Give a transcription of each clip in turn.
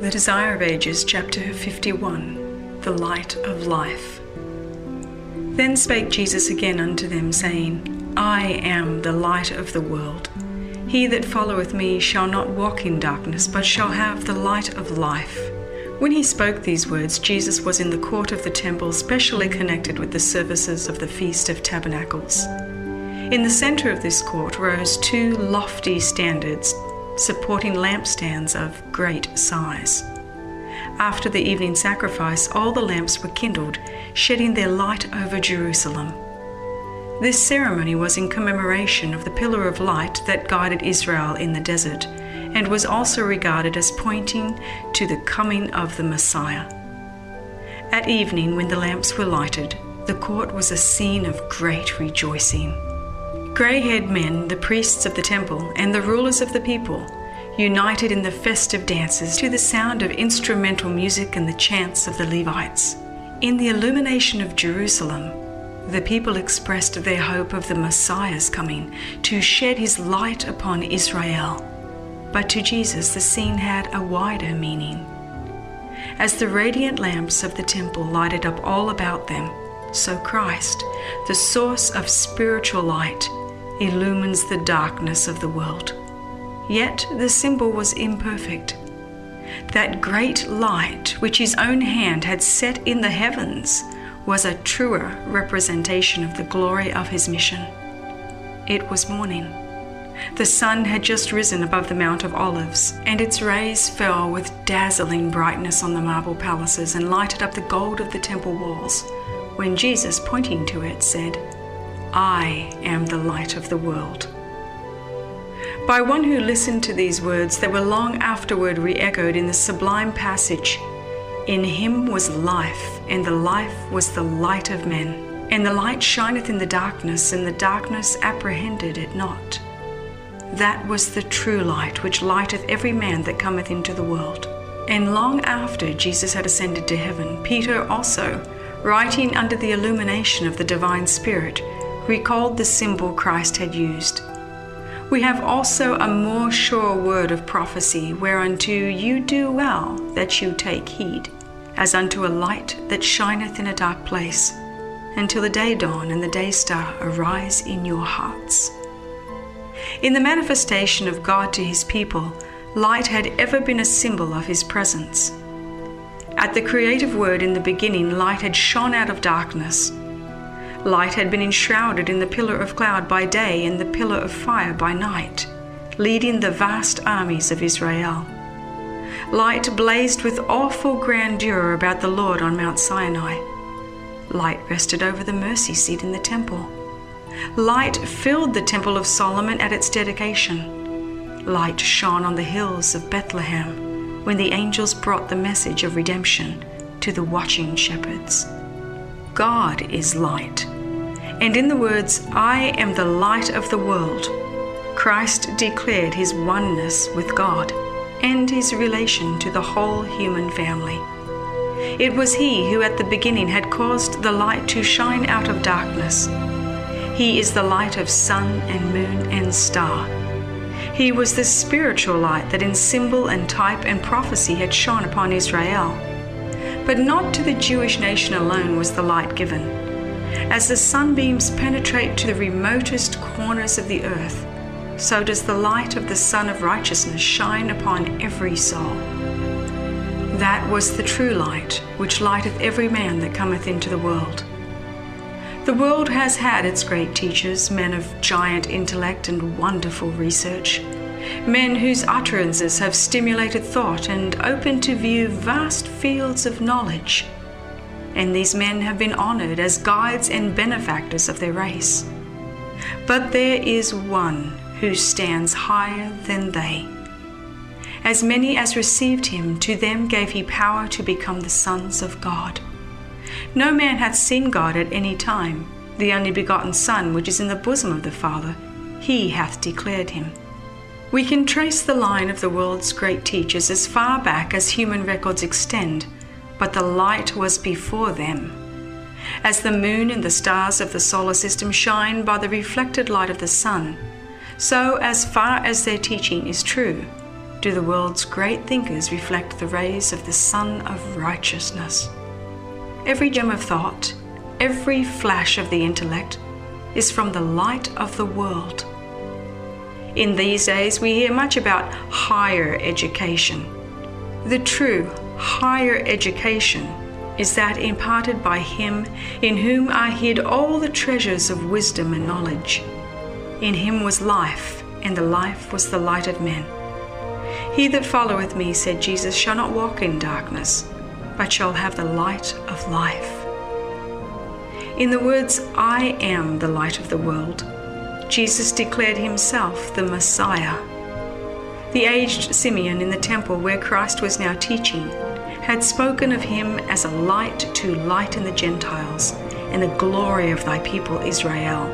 The Desire of Ages, chapter 51 The Light of Life. Then spake Jesus again unto them, saying, I am the light of the world. He that followeth me shall not walk in darkness, but shall have the light of life. When he spoke these words, Jesus was in the court of the temple, specially connected with the services of the Feast of Tabernacles. In the center of this court rose two lofty standards supporting lampstands of great size. After the evening sacrifice, all the lamps were kindled, shedding their light over Jerusalem. This ceremony was in commemoration of the pillar of light that guided Israel in the desert, and was also regarded as pointing to the coming of the Messiah. At evening, when the lamps were lighted, the court was a scene of great rejoicing. Grey haired men, the priests of the temple, and the rulers of the people, united in the festive dances to the sound of instrumental music and the chants of the Levites. In the illumination of Jerusalem, the people expressed their hope of the Messiah's coming to shed his light upon Israel. But to Jesus, the scene had a wider meaning. As the radiant lamps of the temple lighted up all about them, so Christ, the source of spiritual light, illumines the darkness of the world. Yet the symbol was imperfect. That great light which his own hand had set in the heavens was a truer representation of the glory of his mission. It was morning. The sun had just risen above the Mount of Olives, and its rays fell with dazzling brightness on the marble palaces and lighted up the gold of the temple walls, when Jesus, pointing to it, said, I am the light of the world. By one who listened to these words they were long afterward re echoed in the sublime passage In him was life, and the life was the light of men. And the light shineth in the darkness, and the darkness apprehended it not. That was the true light which lighteth every man that cometh into the world. And long after Jesus had ascended to heaven, Peter also, writing under the illumination of the divine Spirit, recalled the symbol Christ had used. We have also a more sure word of prophecy, whereunto you do well that you take heed, as unto a light that shineth in a dark place, until the day dawn and the day star arise in your hearts. In the manifestation of God to his people, light had ever been a symbol of his presence. At the creative word in the beginning, light had shone out of darkness. Light had been enshrouded in the pillar of cloud by day and the pillar of fire by night, leading the vast armies of Israel. Light blazed with awful grandeur about the Lord on Mount Sinai. Light rested over the mercy seat in the temple. Light filled the temple of Solomon at its dedication. Light shone on the hills of Bethlehem when the angels brought the message of redemption to the watching shepherds. God is light. And in the words, I am the light of the world, Christ declared his oneness with God and his relation to the whole human family. It was he who at the beginning had caused the light to shine out of darkness. He is the light of sun and moon and star. He was the spiritual light that in symbol and type and prophecy had shone upon Israel. But not to the Jewish nation alone was the light given. As the sunbeams penetrate to the remotest corners of the earth, so does the light of the Sun of Righteousness shine upon every soul. That was the true light, which lighteth every man that cometh into the world. The world has had its great teachers, men of giant intellect and wonderful research, men whose utterances have stimulated thought and opened to view vast fields of knowledge. And these men have been honored as guides and benefactors of their race. But there is one who stands higher than they. As many as received him, to them gave he power to become the sons of God. No man hath seen God at any time. The only begotten Son, which is in the bosom of the Father, he hath declared him. We can trace the line of the world's great teachers as far back as human records extend, but the light was before them. As the moon and the stars of the solar system shine by the reflected light of the sun, so as far as their teaching is true, do the world's great thinkers reflect the rays of the Sun of Righteousness. Every gem of thought, every flash of the intellect, is from the light of the world. In these days, we hear much about higher education. The true higher education is that imparted by Him in whom are hid all the treasures of wisdom and knowledge. In Him was life, and the life was the light of men. He that followeth me, said Jesus, shall not walk in darkness, but shall have the light of life. In the words, I am the light of the world, Jesus declared himself the Messiah. The aged Simeon in the temple where Christ was now teaching had spoken of him as a light to lighten the Gentiles and the glory of thy people Israel.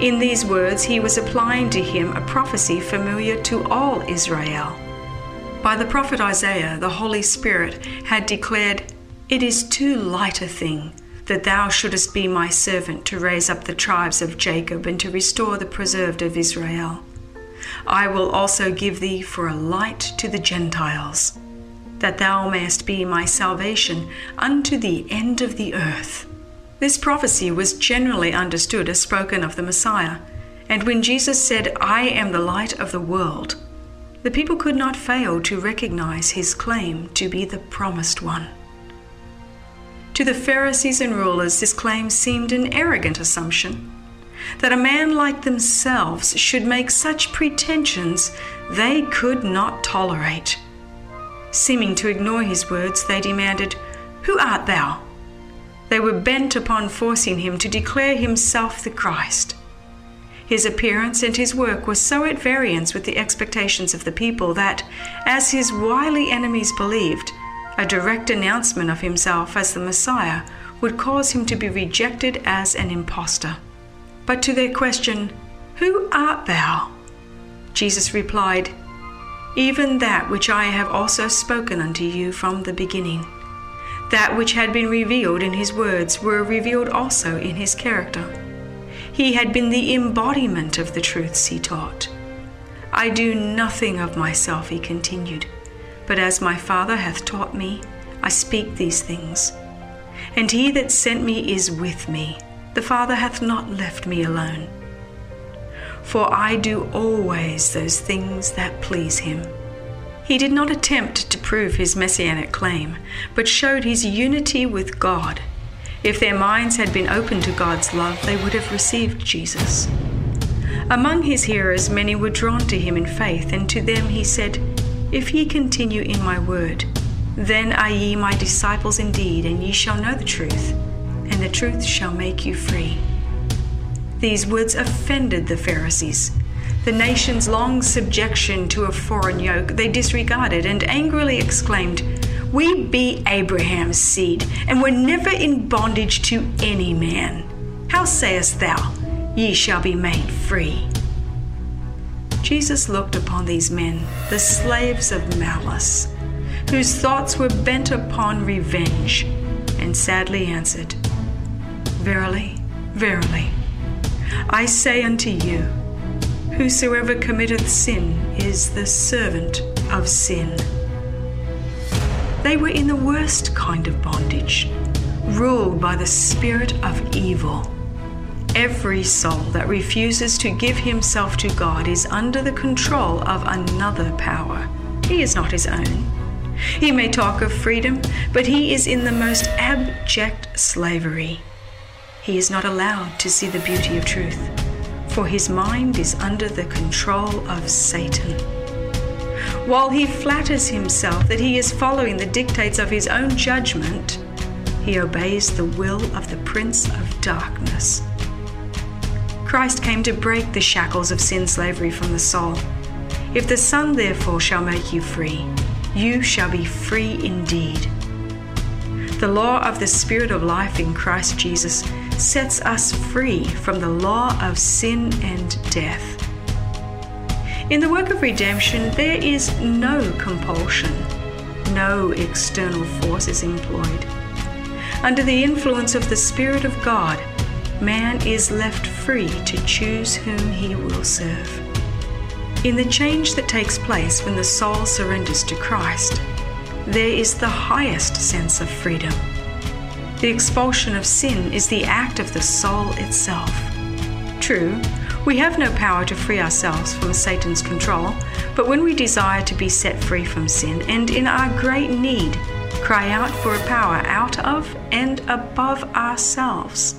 In these words, he was applying to him a prophecy familiar to all Israel. By the prophet Isaiah, the Holy Spirit had declared, It is too light a thing that thou shouldest be my servant to raise up the tribes of Jacob and to restore the preserved of Israel. I will also give thee for a light to the Gentiles, that thou mayest be my salvation unto the end of the earth. This prophecy was generally understood as spoken of the Messiah, and when Jesus said, I am the light of the world, the people could not fail to recognize his claim to be the promised one. To the Pharisees and rulers, this claim seemed an arrogant assumption that a man like themselves should make such pretensions they could not tolerate. Seeming to ignore his words, they demanded, Who art thou? They were bent upon forcing him to declare himself the Christ. His appearance and his work were so at variance with the expectations of the people that, as his wily enemies believed, a direct announcement of himself as the Messiah would cause him to be rejected as an impostor. But to their question, Who art thou? Jesus replied, Even that which I have also spoken unto you from the beginning. That which had been revealed in his words were revealed also in his character. He had been the embodiment of the truths he taught. I do nothing of myself, he continued, but as my Father hath taught me, I speak these things. And he that sent me is with me. The Father hath not left me alone. For I do always those things that please him. He did not attempt to prove his messianic claim, but showed his unity with God. If their minds had been open to God's love, they would have received Jesus. Among his hearers, many were drawn to him in faith, and to them he said, If ye continue in my word, then are ye my disciples indeed, and ye shall know the truth, and the truth shall make you free. These words offended the Pharisees the nation's long subjection to a foreign yoke, they disregarded and angrily exclaimed, We be Abraham's seed, and were never in bondage to any man. How sayest thou, Ye shall be made free? Jesus looked upon these men, the slaves of malice, whose thoughts were bent upon revenge, and sadly answered, Verily, verily, I say unto you, Whosoever committeth sin is the servant of sin. They were in the worst kind of bondage, ruled by the spirit of evil. Every soul that refuses to give himself to God is under the control of another power. He is not his own. He may talk of freedom, but he is in the most abject slavery. He is not allowed to see the beauty of truth for his mind is under the control of Satan. While he flatters himself that he is following the dictates of his own judgment, he obeys the will of the Prince of Darkness. Christ came to break the shackles of sin slavery from the soul. If the Son therefore shall make you free, you shall be free indeed. The law of the Spirit of life in Christ Jesus sets us free from the law of sin and death. In the work of redemption, there is no compulsion, no external force is employed. Under the influence of the Spirit of God, man is left free to choose whom he will serve. In the change that takes place when the soul surrenders to Christ, there is the highest sense of freedom. The expulsion of sin is the act of the soul itself. True, we have no power to free ourselves from Satan's control, but when we desire to be set free from sin and in our great need cry out for a power out of and above ourselves,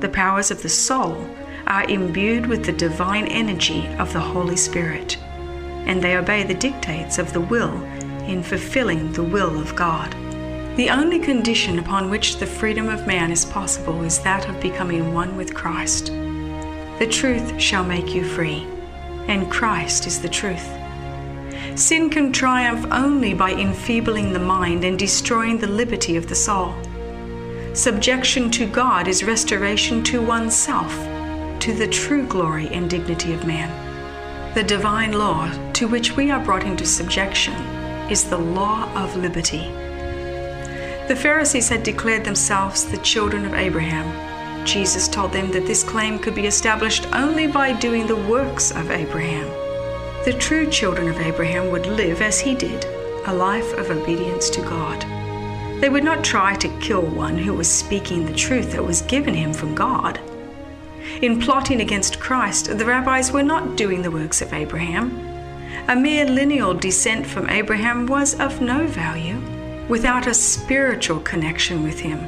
the powers of the soul are imbued with the divine energy of the Holy Spirit, and they obey the dictates of the will in fulfilling the will of God. The only condition upon which the freedom of man is possible is that of becoming one with Christ. The truth shall make you free, and Christ is the truth. Sin can triumph only by enfeebling the mind and destroying the liberty of the soul. Subjection to God is restoration to oneself, to the true glory and dignity of man. The divine law to which we are brought into subjection is the law of liberty. The Pharisees had declared themselves the children of Abraham Jesus told them that this claim could be established only by doing the works of Abraham. The true children of Abraham would live as he did, a life of obedience to God. They would not try to kill one who was speaking the truth that was given him from God. In plotting against Christ, the rabbis were not doing the works of Abraham. A mere lineal descent from Abraham was of no value without a spiritual connection with him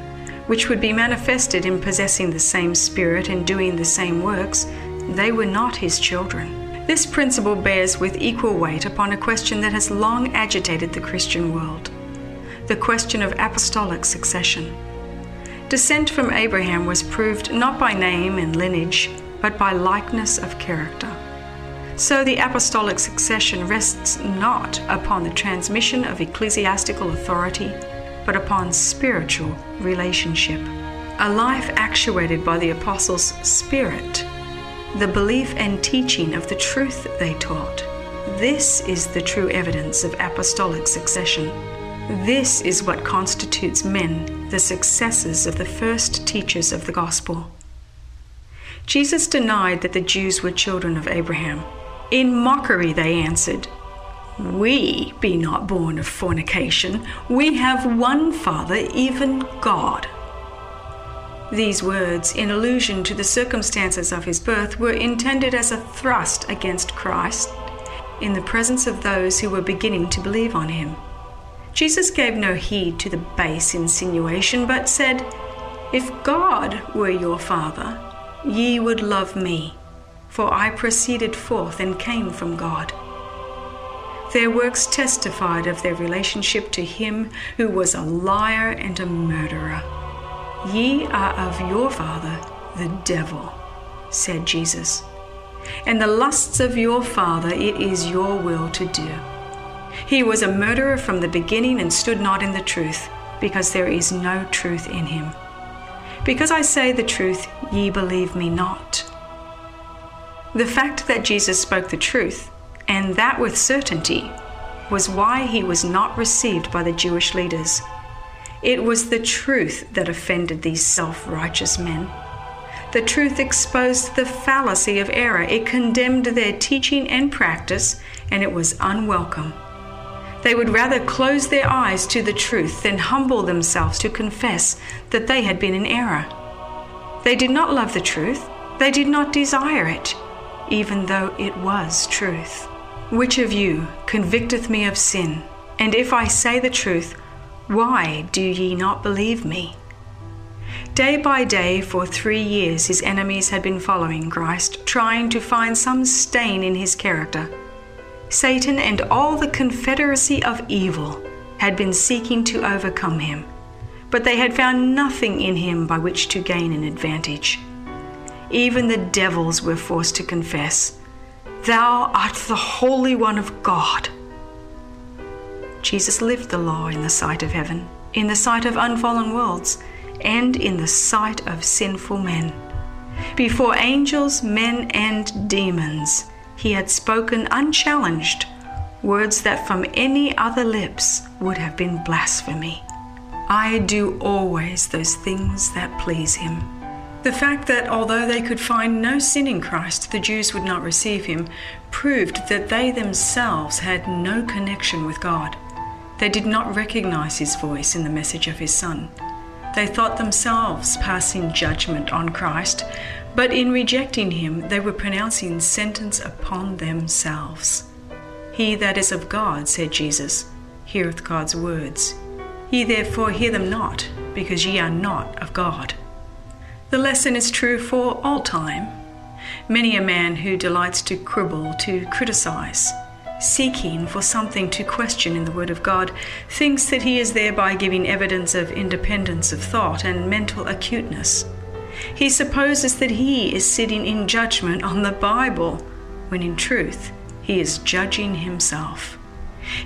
which would be manifested in possessing the same Spirit and doing the same works, they were not his children. This principle bears with equal weight upon a question that has long agitated the Christian world the question of apostolic succession. Descent from Abraham was proved not by name and lineage, but by likeness of character. So the apostolic succession rests not upon the transmission of ecclesiastical authority but upon spiritual relationship. A life actuated by the apostles' spirit, the belief and teaching of the truth they taught. This is the true evidence of apostolic succession. This is what constitutes men the successors of the first teachers of the gospel. Jesus denied that the Jews were children of Abraham. In mockery, they answered, we be not born of fornication. We have one Father, even God. These words, in allusion to the circumstances of his birth, were intended as a thrust against Christ in the presence of those who were beginning to believe on him. Jesus gave no heed to the base insinuation, but said, If God were your Father, ye would love me, for I proceeded forth and came from God. Their works testified of their relationship to him who was a liar and a murderer. Ye are of your father, the devil, said Jesus. And the lusts of your father it is your will to do. He was a murderer from the beginning and stood not in the truth, because there is no truth in him. Because I say the truth, ye believe me not. The fact that Jesus spoke the truth and that with certainty, was why he was not received by the Jewish leaders. It was the truth that offended these self righteous men. The truth exposed the fallacy of error, it condemned their teaching and practice, and it was unwelcome. They would rather close their eyes to the truth than humble themselves to confess that they had been in error. They did not love the truth, they did not desire it, even though it was truth. Which of you convicteth me of sin? And if I say the truth, why do ye not believe me? Day by day, for three years, his enemies had been following Christ, trying to find some stain in his character. Satan and all the confederacy of evil had been seeking to overcome him, but they had found nothing in him by which to gain an advantage. Even the devils were forced to confess Thou art the Holy One of God. Jesus lived the law in the sight of heaven, in the sight of unfallen worlds, and in the sight of sinful men. Before angels, men, and demons, he had spoken unchallenged words that from any other lips would have been blasphemy. I do always those things that please him. The fact that although they could find no sin in Christ, the Jews would not receive him, proved that they themselves had no connection with God. They did not recognize his voice in the message of his Son. They thought themselves passing judgment on Christ, but in rejecting him, they were pronouncing sentence upon themselves. He that is of God, said Jesus, heareth God's words. Ye therefore hear them not, because ye are not of God. The lesson is true for all time. Many a man who delights to quibble, to criticize, seeking for something to question in the Word of God, thinks that he is thereby giving evidence of independence of thought and mental acuteness. He supposes that he is sitting in judgment on the Bible, when in truth he is judging himself.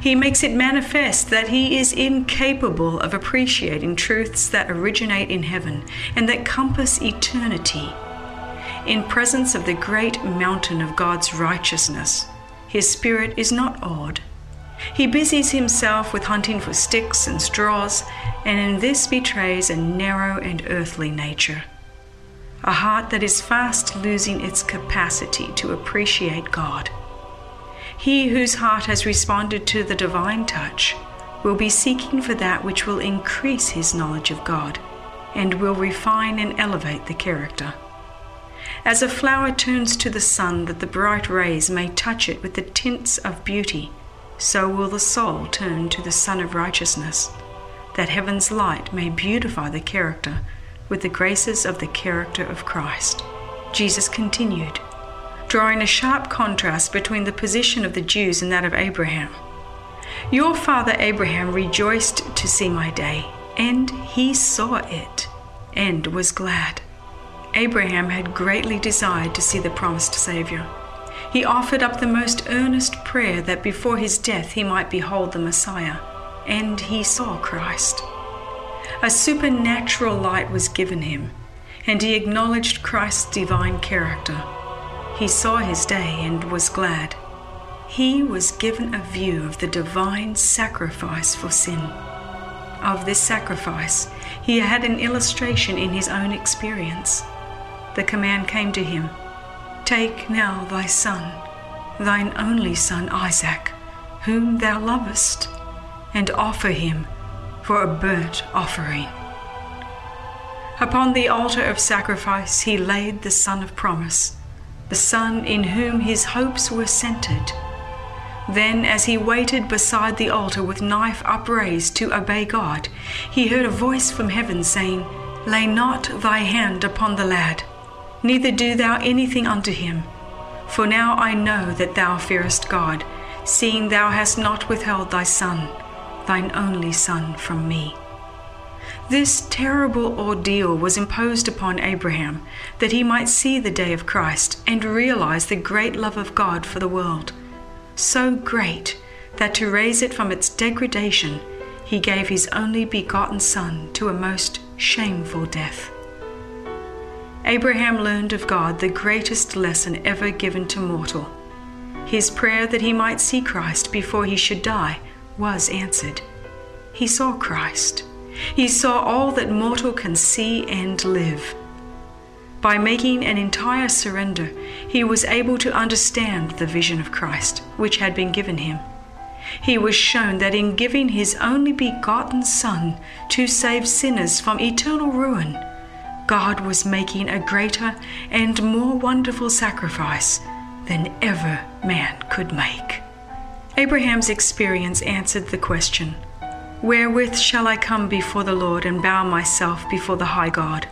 He makes it manifest that he is incapable of appreciating truths that originate in heaven and that compass eternity. In presence of the great mountain of God's righteousness, his spirit is not awed. He busies himself with hunting for sticks and straws, and in this betrays a narrow and earthly nature. A heart that is fast losing its capacity to appreciate God. He whose heart has responded to the divine touch will be seeking for that which will increase his knowledge of God and will refine and elevate the character. As a flower turns to the sun that the bright rays may touch it with the tints of beauty, so will the soul turn to the Sun of Righteousness, that heaven's light may beautify the character with the graces of the character of Christ. Jesus continued drawing a sharp contrast between the position of the Jews and that of Abraham. Your father Abraham rejoiced to see my day, and he saw it, and was glad. Abraham had greatly desired to see the promised Savior. He offered up the most earnest prayer that before his death he might behold the Messiah, and he saw Christ. A supernatural light was given him, and he acknowledged Christ's divine character. He saw his day and was glad. He was given a view of the divine sacrifice for sin. Of this sacrifice, he had an illustration in his own experience. The command came to him Take now thy son, thine only son Isaac, whom thou lovest, and offer him for a burnt offering. Upon the altar of sacrifice he laid the son of promise the Son in whom his hopes were centered. Then, as he waited beside the altar with knife upraised to obey God, he heard a voice from heaven saying, Lay not thy hand upon the lad, neither do thou anything unto him. For now I know that thou fearest God, seeing thou hast not withheld thy son, thine only son, from me. This terrible ordeal was imposed upon Abraham that he might see the day of Christ and realize the great love of God for the world. So great that to raise it from its degradation, he gave his only begotten Son to a most shameful death. Abraham learned of God the greatest lesson ever given to mortal. His prayer that he might see Christ before he should die was answered. He saw Christ he saw all that mortal can see and live. By making an entire surrender, he was able to understand the vision of Christ, which had been given him. He was shown that in giving his only begotten Son to save sinners from eternal ruin, God was making a greater and more wonderful sacrifice than ever man could make. Abraham's experience answered the question Wherewith shall I come before the Lord and bow myself before the high God?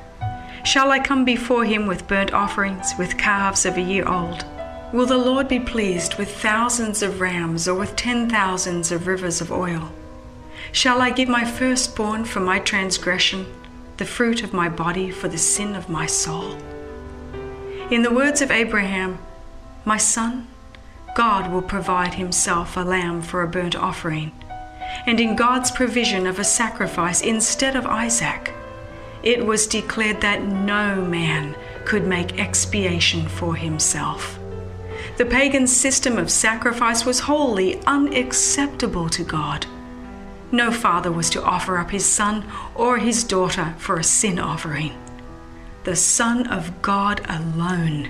Shall I come before him with burnt offerings, with calves of a year old? Will the Lord be pleased with thousands of rams or with ten thousands of rivers of oil? Shall I give my firstborn for my transgression, the fruit of my body for the sin of my soul? In the words of Abraham, My son, God will provide himself a lamb for a burnt offering. And in God's provision of a sacrifice instead of Isaac, it was declared that no man could make expiation for himself. The pagan system of sacrifice was wholly unacceptable to God. No father was to offer up his son or his daughter for a sin offering. The Son of God alone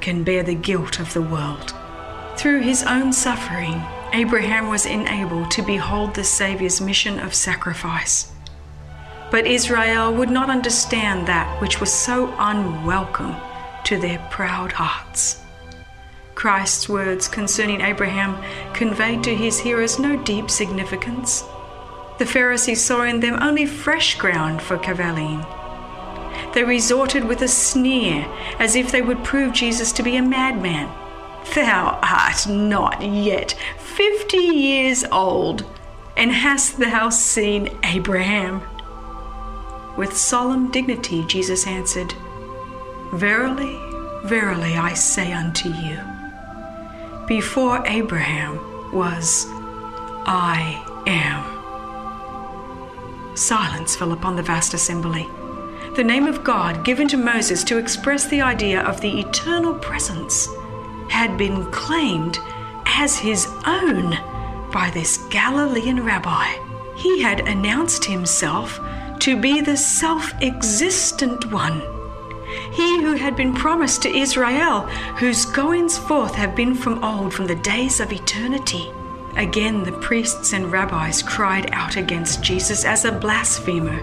can bear the guilt of the world. Through his own suffering, Abraham was enabled to behold the Saviour's mission of sacrifice. But Israel would not understand that which was so unwelcome to their proud hearts. Christ's words concerning Abraham conveyed to his hearers no deep significance. The Pharisees saw in them only fresh ground for cavilling. They resorted with a sneer, as if they would prove Jesus to be a madman. Thou art not yet fifty years old, and hast thou seen Abraham? With solemn dignity, Jesus answered, Verily, verily, I say unto you, before Abraham was, I am. Silence fell upon the vast assembly. The name of God given to Moses to express the idea of the eternal presence had been claimed as his own by this Galilean rabbi. He had announced himself to be the self existent one he who had been promised to Israel, whose goings forth have been from old, from the days of eternity. Again, the priests and rabbis cried out against Jesus as a blasphemer.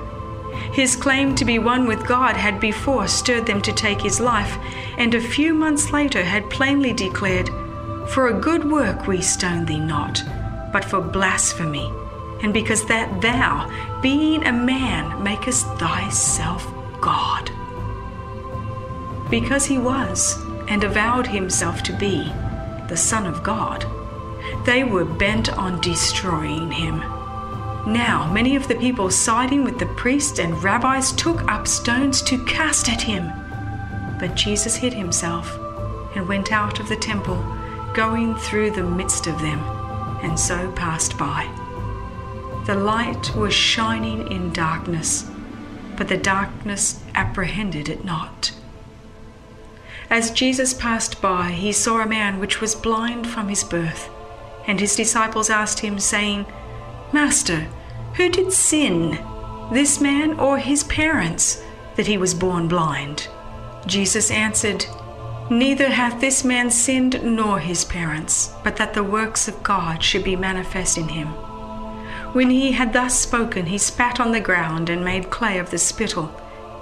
His claim to be one with God had before stirred them to take his life, and a few months later had plainly declared, For a good work we stone thee not, but for blasphemy, and because that thou, being a man, makest thyself God because he was, and avowed himself to be, the Son of God. They were bent on destroying him. Now, many of the people siding with the priests and rabbis took up stones to cast at him. But Jesus hid himself and went out of the temple, going through the midst of them, and so passed by. The light was shining in darkness, but the darkness apprehended it not. As Jesus passed by, he saw a man which was blind from his birth. And his disciples asked him, saying, Master, who did sin, this man or his parents, that he was born blind? Jesus answered, Neither hath this man sinned nor his parents, but that the works of God should be manifest in him. When he had thus spoken, he spat on the ground and made clay of the spittle,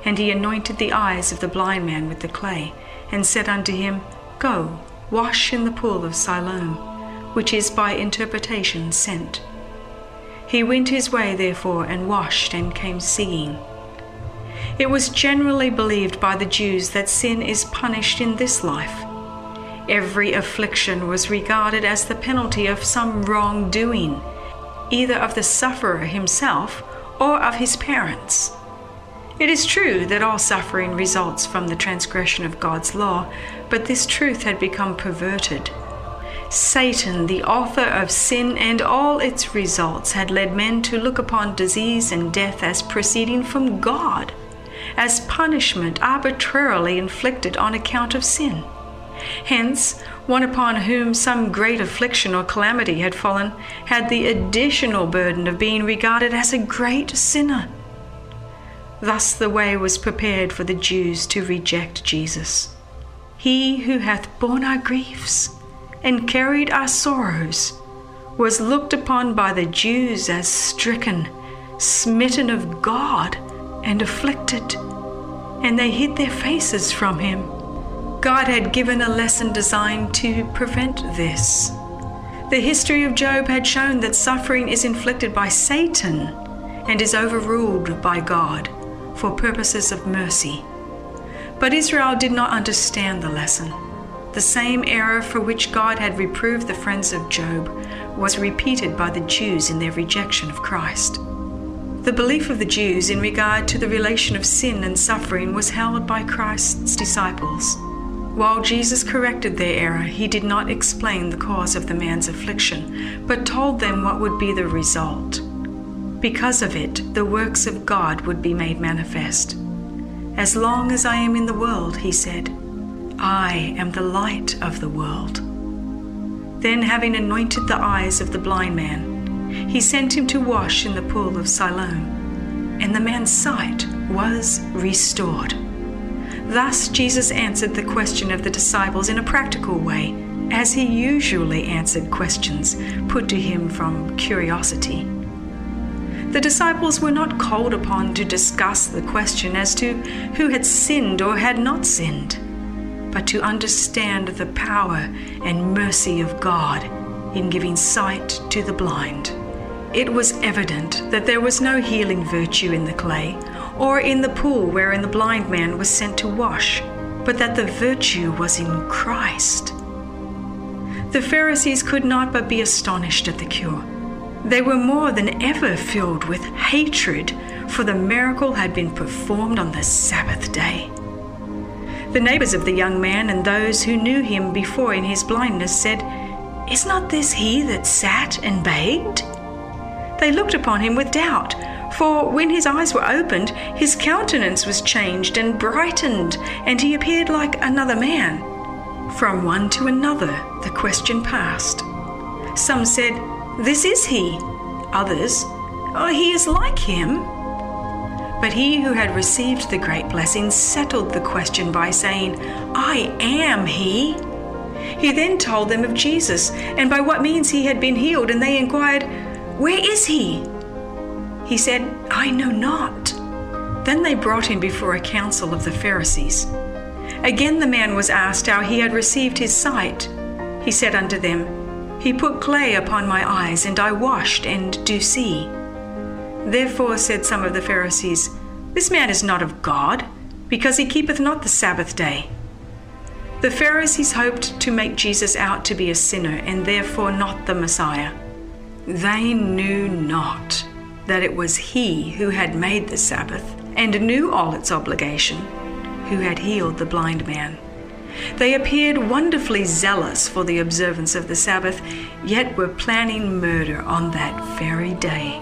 and he anointed the eyes of the blind man with the clay and said unto him, Go, wash in the pool of Siloam, which is by interpretation sent. He went his way, therefore, and washed, and came seeing. It was generally believed by the Jews that sin is punished in this life. Every affliction was regarded as the penalty of some wrongdoing, either of the sufferer himself or of his parents. It is true that all suffering results from the transgression of God's law, but this truth had become perverted. Satan, the author of sin and all its results, had led men to look upon disease and death as proceeding from God, as punishment arbitrarily inflicted on account of sin. Hence, one upon whom some great affliction or calamity had fallen had the additional burden of being regarded as a great sinner. Thus the way was prepared for the Jews to reject Jesus. He who hath borne our griefs and carried our sorrows was looked upon by the Jews as stricken, smitten of God, and afflicted, and they hid their faces from him. God had given a lesson designed to prevent this. The history of Job had shown that suffering is inflicted by Satan and is overruled by God for purposes of mercy. But Israel did not understand the lesson. The same error for which God had reproved the friends of Job was repeated by the Jews in their rejection of Christ. The belief of the Jews in regard to the relation of sin and suffering was held by Christ's disciples. While Jesus corrected their error, he did not explain the cause of the man's affliction, but told them what would be the result. Because of it, the works of God would be made manifest. As long as I am in the world, he said, I am the light of the world. Then, having anointed the eyes of the blind man, he sent him to wash in the pool of Siloam, and the man's sight was restored. Thus, Jesus answered the question of the disciples in a practical way, as he usually answered questions put to him from curiosity. The disciples were not called upon to discuss the question as to who had sinned or had not sinned, but to understand the power and mercy of God in giving sight to the blind. It was evident that there was no healing virtue in the clay or in the pool wherein the blind man was sent to wash, but that the virtue was in Christ. The Pharisees could not but be astonished at the cure. They were more than ever filled with hatred, for the miracle had been performed on the Sabbath day. The neighbors of the young man and those who knew him before in his blindness said, Is not this he that sat and begged? They looked upon him with doubt for when his eyes were opened, his countenance was changed and brightened, and he appeared like another man. From one to another the question passed. Some said, This is he. Others, Oh, he is like him. But he who had received the great blessing settled the question by saying, I am he. He then told them of Jesus and by what means he had been healed, and they inquired, Where is he? He said, I know not. Then they brought him before a council of the Pharisees. Again the man was asked how he had received his sight. He said unto them, He put clay upon my eyes, and I washed, and do see. Therefore said some of the Pharisees, This man is not of God, because he keepeth not the Sabbath day. The Pharisees hoped to make Jesus out to be a sinner, and therefore not the Messiah. They knew not that it was He who had made the Sabbath and knew all its obligation, who had healed the blind man. They appeared wonderfully zealous for the observance of the Sabbath, yet were planning murder on that very day.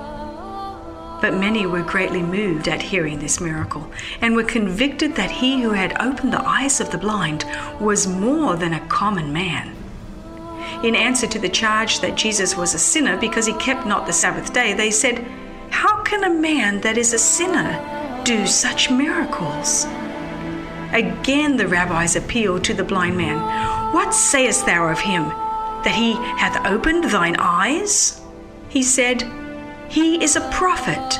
But many were greatly moved at hearing this miracle, and were convicted that he who had opened the eyes of the blind was more than a common man. In answer to the charge that Jesus was a sinner because he kept not the Sabbath day, they said, how can a man that is a sinner do such miracles? Again the rabbis appealed to the blind man What sayest thou of him? That he hath opened thine eyes? He said, He is a prophet.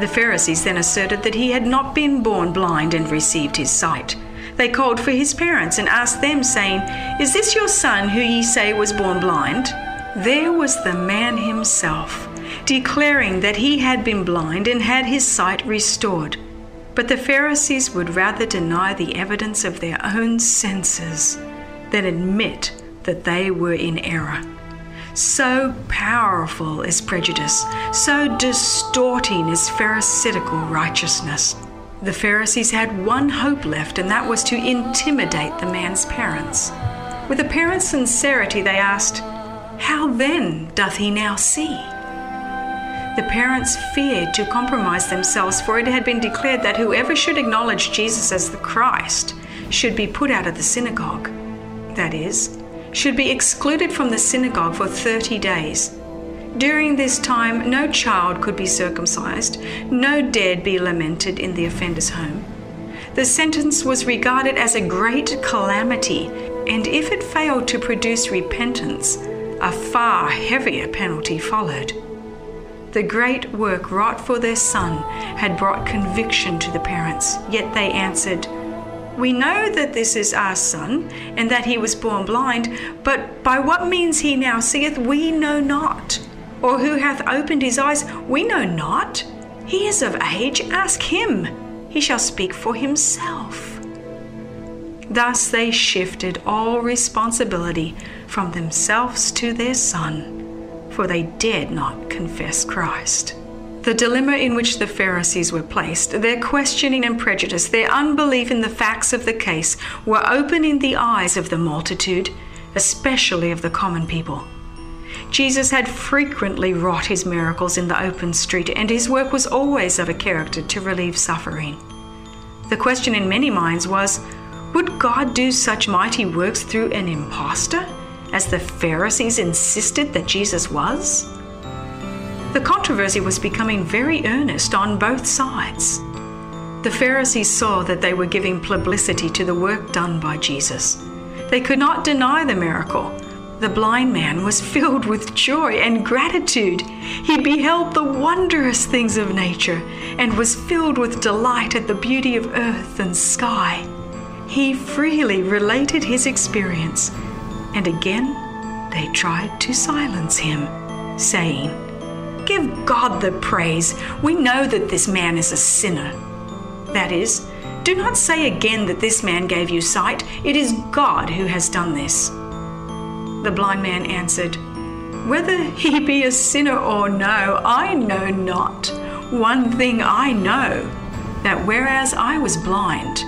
The Pharisees then asserted that he had not been born blind and received his sight. They called for his parents and asked them, saying, Is this your son who ye say was born blind? There was the man himself declaring that he had been blind and had his sight restored. But the Pharisees would rather deny the evidence of their own senses than admit that they were in error. So powerful is prejudice, so distorting is Pharisaical righteousness. The Pharisees had one hope left, and that was to intimidate the man's parents. With apparent sincerity, they asked, How then doth he now see? The parents feared to compromise themselves, for it had been declared that whoever should acknowledge Jesus as the Christ should be put out of the synagogue. That is, should be excluded from the synagogue for 30 days. During this time, no child could be circumcised, no dead be lamented in the offender's home. The sentence was regarded as a great calamity, and if it failed to produce repentance, a far heavier penalty followed. The great work wrought for their son had brought conviction to the parents, yet they answered, We know that this is our son, and that he was born blind, but by what means he now seeth, we know not. Or who hath opened his eyes, we know not. He is of age, ask him. He shall speak for himself. Thus they shifted all responsibility from themselves to their son for they dared not confess Christ. The dilemma in which the Pharisees were placed, their questioning and prejudice, their unbelief in the facts of the case, were opening the eyes of the multitude, especially of the common people. Jesus had frequently wrought his miracles in the open street, and his work was always of a character to relieve suffering. The question in many minds was would God do such mighty works through an impostor, as the Pharisees insisted that Jesus was? The controversy was becoming very earnest on both sides. The Pharisees saw that they were giving publicity to the work done by Jesus. They could not deny the miracle. The blind man was filled with joy and gratitude. He beheld the wondrous things of nature and was filled with delight at the beauty of earth and sky. He freely related his experience, and again they tried to silence him, saying, Give God the praise. We know that this man is a sinner. That is, do not say again that this man gave you sight. It is God who has done this. The blind man answered, Whether he be a sinner or no, I know not. One thing I know, that whereas I was blind,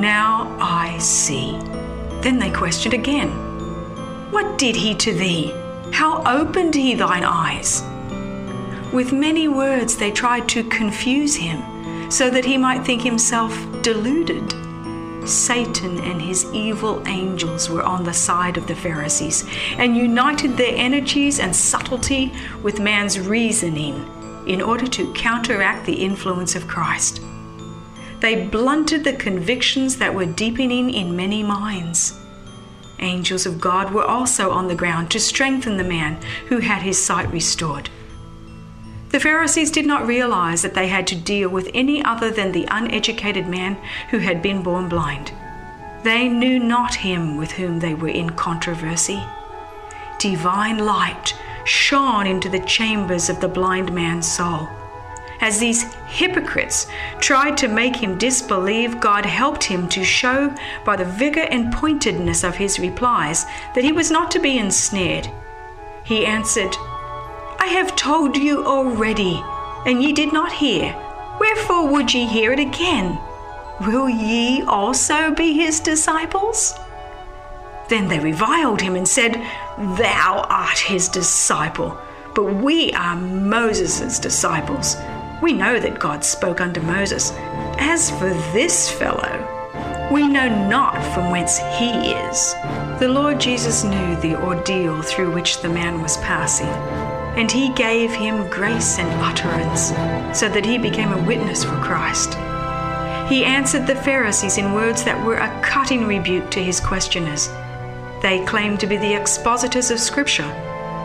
now I see. Then they questioned again, What did he to thee? How opened he thine eyes? With many words, they tried to confuse him so that he might think himself deluded. Satan and his evil angels were on the side of the Pharisees and united their energies and subtlety with man's reasoning in order to counteract the influence of Christ. They blunted the convictions that were deepening in many minds. Angels of God were also on the ground to strengthen the man who had his sight restored. The Pharisees did not realize that they had to deal with any other than the uneducated man who had been born blind. They knew not him with whom they were in controversy. Divine light shone into the chambers of the blind man's soul. As these hypocrites tried to make him disbelieve, God helped him to show by the vigor and pointedness of his replies that he was not to be ensnared. He answered, I have told you already, and ye did not hear. Wherefore would ye hear it again? Will ye also be his disciples? Then they reviled him and said, Thou art his disciple, but we are Moses' disciples. We know that God spoke unto Moses. As for this fellow, we know not from whence he is. The Lord Jesus knew the ordeal through which the man was passing and he gave him grace and utterance, so that he became a witness for Christ. He answered the Pharisees in words that were a cutting rebuke to his questioners. They claimed to be the expositors of Scripture,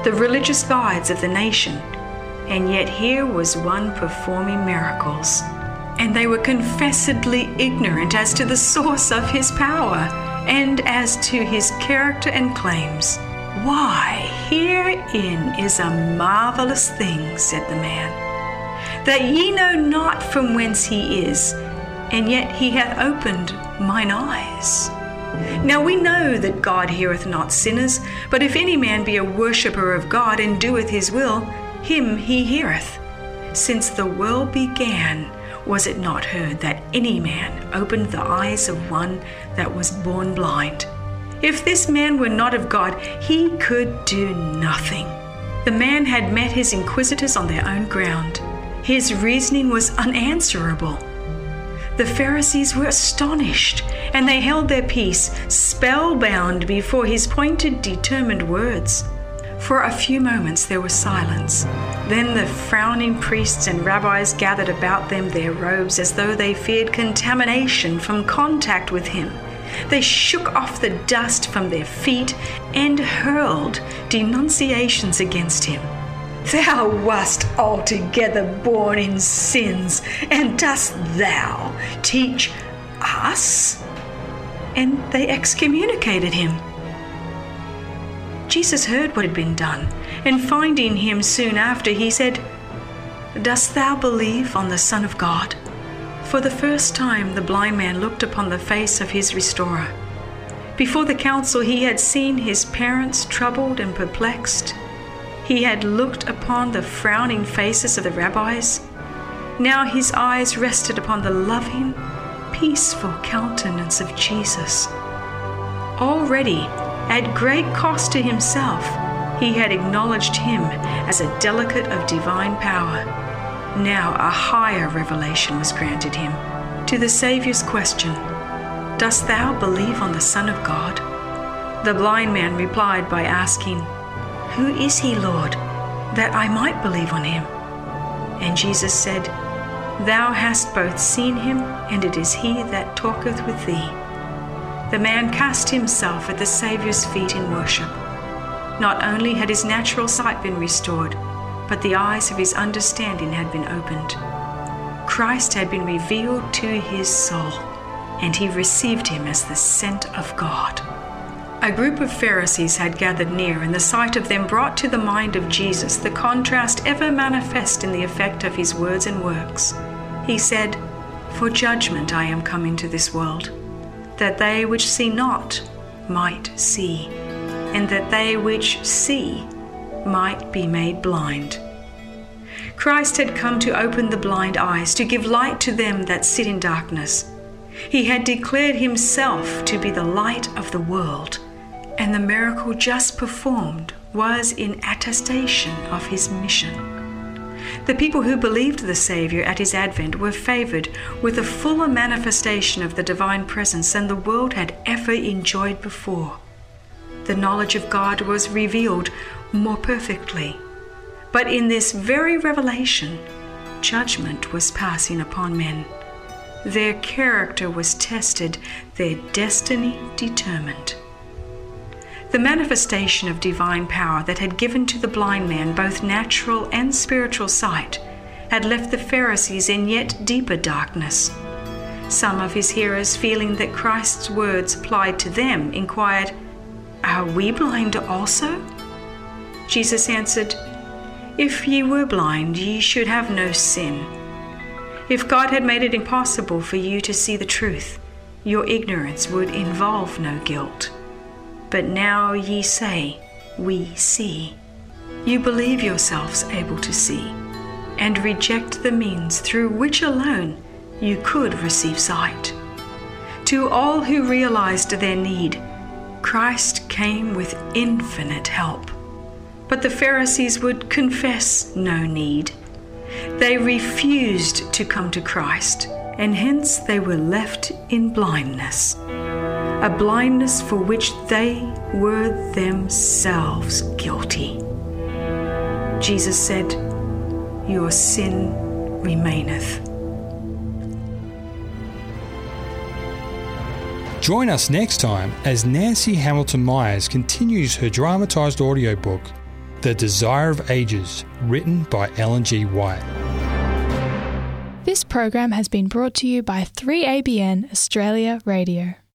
the religious guides of the nation, and yet here was one performing miracles. And they were confessedly ignorant as to the source of his power and as to his character and claims. Why, herein is a marvelous thing, said the man, that ye know not from whence he is, and yet he hath opened mine eyes. Now we know that God heareth not sinners, but if any man be a worshipper of God and doeth his will, him he heareth. Since the world began, was it not heard that any man opened the eyes of one that was born blind? If this man were not of God, he could do nothing. The man had met his inquisitors on their own ground. His reasoning was unanswerable. The Pharisees were astonished, and they held their peace, spellbound before his pointed, determined words. For a few moments there was silence. Then the frowning priests and rabbis gathered about them their robes as though they feared contamination from contact with him. They shook off the dust from their feet and hurled denunciations against him. Thou wast altogether born in sins, and dost thou teach us? And they excommunicated him. Jesus heard what had been done, and finding him soon after, he said, Dost thou believe on the Son of God? For the first time, the blind man looked upon the face of his restorer. Before the council, he had seen his parents troubled and perplexed. he had looked upon the frowning faces of the rabbis. Now his eyes rested upon the loving, peaceful countenance of Jesus. Already, at great cost to himself, he had acknowledged him as a delegate of divine power. Now a higher revelation was granted him. To the Saviour's question, Dost thou believe on the Son of God? The blind man replied by asking, Who is he, Lord, that I might believe on him? And Jesus said, Thou hast both seen him, and it is he that talketh with thee. The man cast himself at the Saviour's feet in worship. Not only had his natural sight been restored, but the eyes of his understanding had been opened. Christ had been revealed to his soul, and he received him as the sent of God. A group of Pharisees had gathered near, and the sight of them brought to the mind of Jesus the contrast ever manifest in the effect of his words and works. He said, For judgment I am come into this world, that they which see not might see, and that they which see might be made blind. Christ had come to open the blind eyes, to give light to them that sit in darkness. He had declared himself to be the light of the world and the miracle just performed was in attestation of his mission. The people who believed the Saviour at his advent were favoured with a fuller manifestation of the divine presence than the world had ever enjoyed before. The knowledge of God was revealed more perfectly. But in this very revelation, judgment was passing upon men. Their character was tested, their destiny determined. The manifestation of divine power that had given to the blind man both natural and spiritual sight had left the Pharisees in yet deeper darkness. Some of his hearers, feeling that Christ's words applied to them, inquired, Are we blind also? Jesus answered, If ye were blind, ye should have no sin. If God had made it impossible for you to see the truth, your ignorance would involve no guilt. But now ye say, We see. You believe yourselves able to see, and reject the means through which alone you could receive sight. To all who realized their need, Christ came with infinite help. But the Pharisees would confess no need. They refused to come to Christ, and hence they were left in blindness a blindness for which they were themselves guilty. Jesus said, Your sin remaineth. Join us next time as Nancy Hamilton Myers continues her dramatised audiobook, The Desire of Ages, written by Ellen G. White. This program has been brought to you by 3ABN Australia Radio.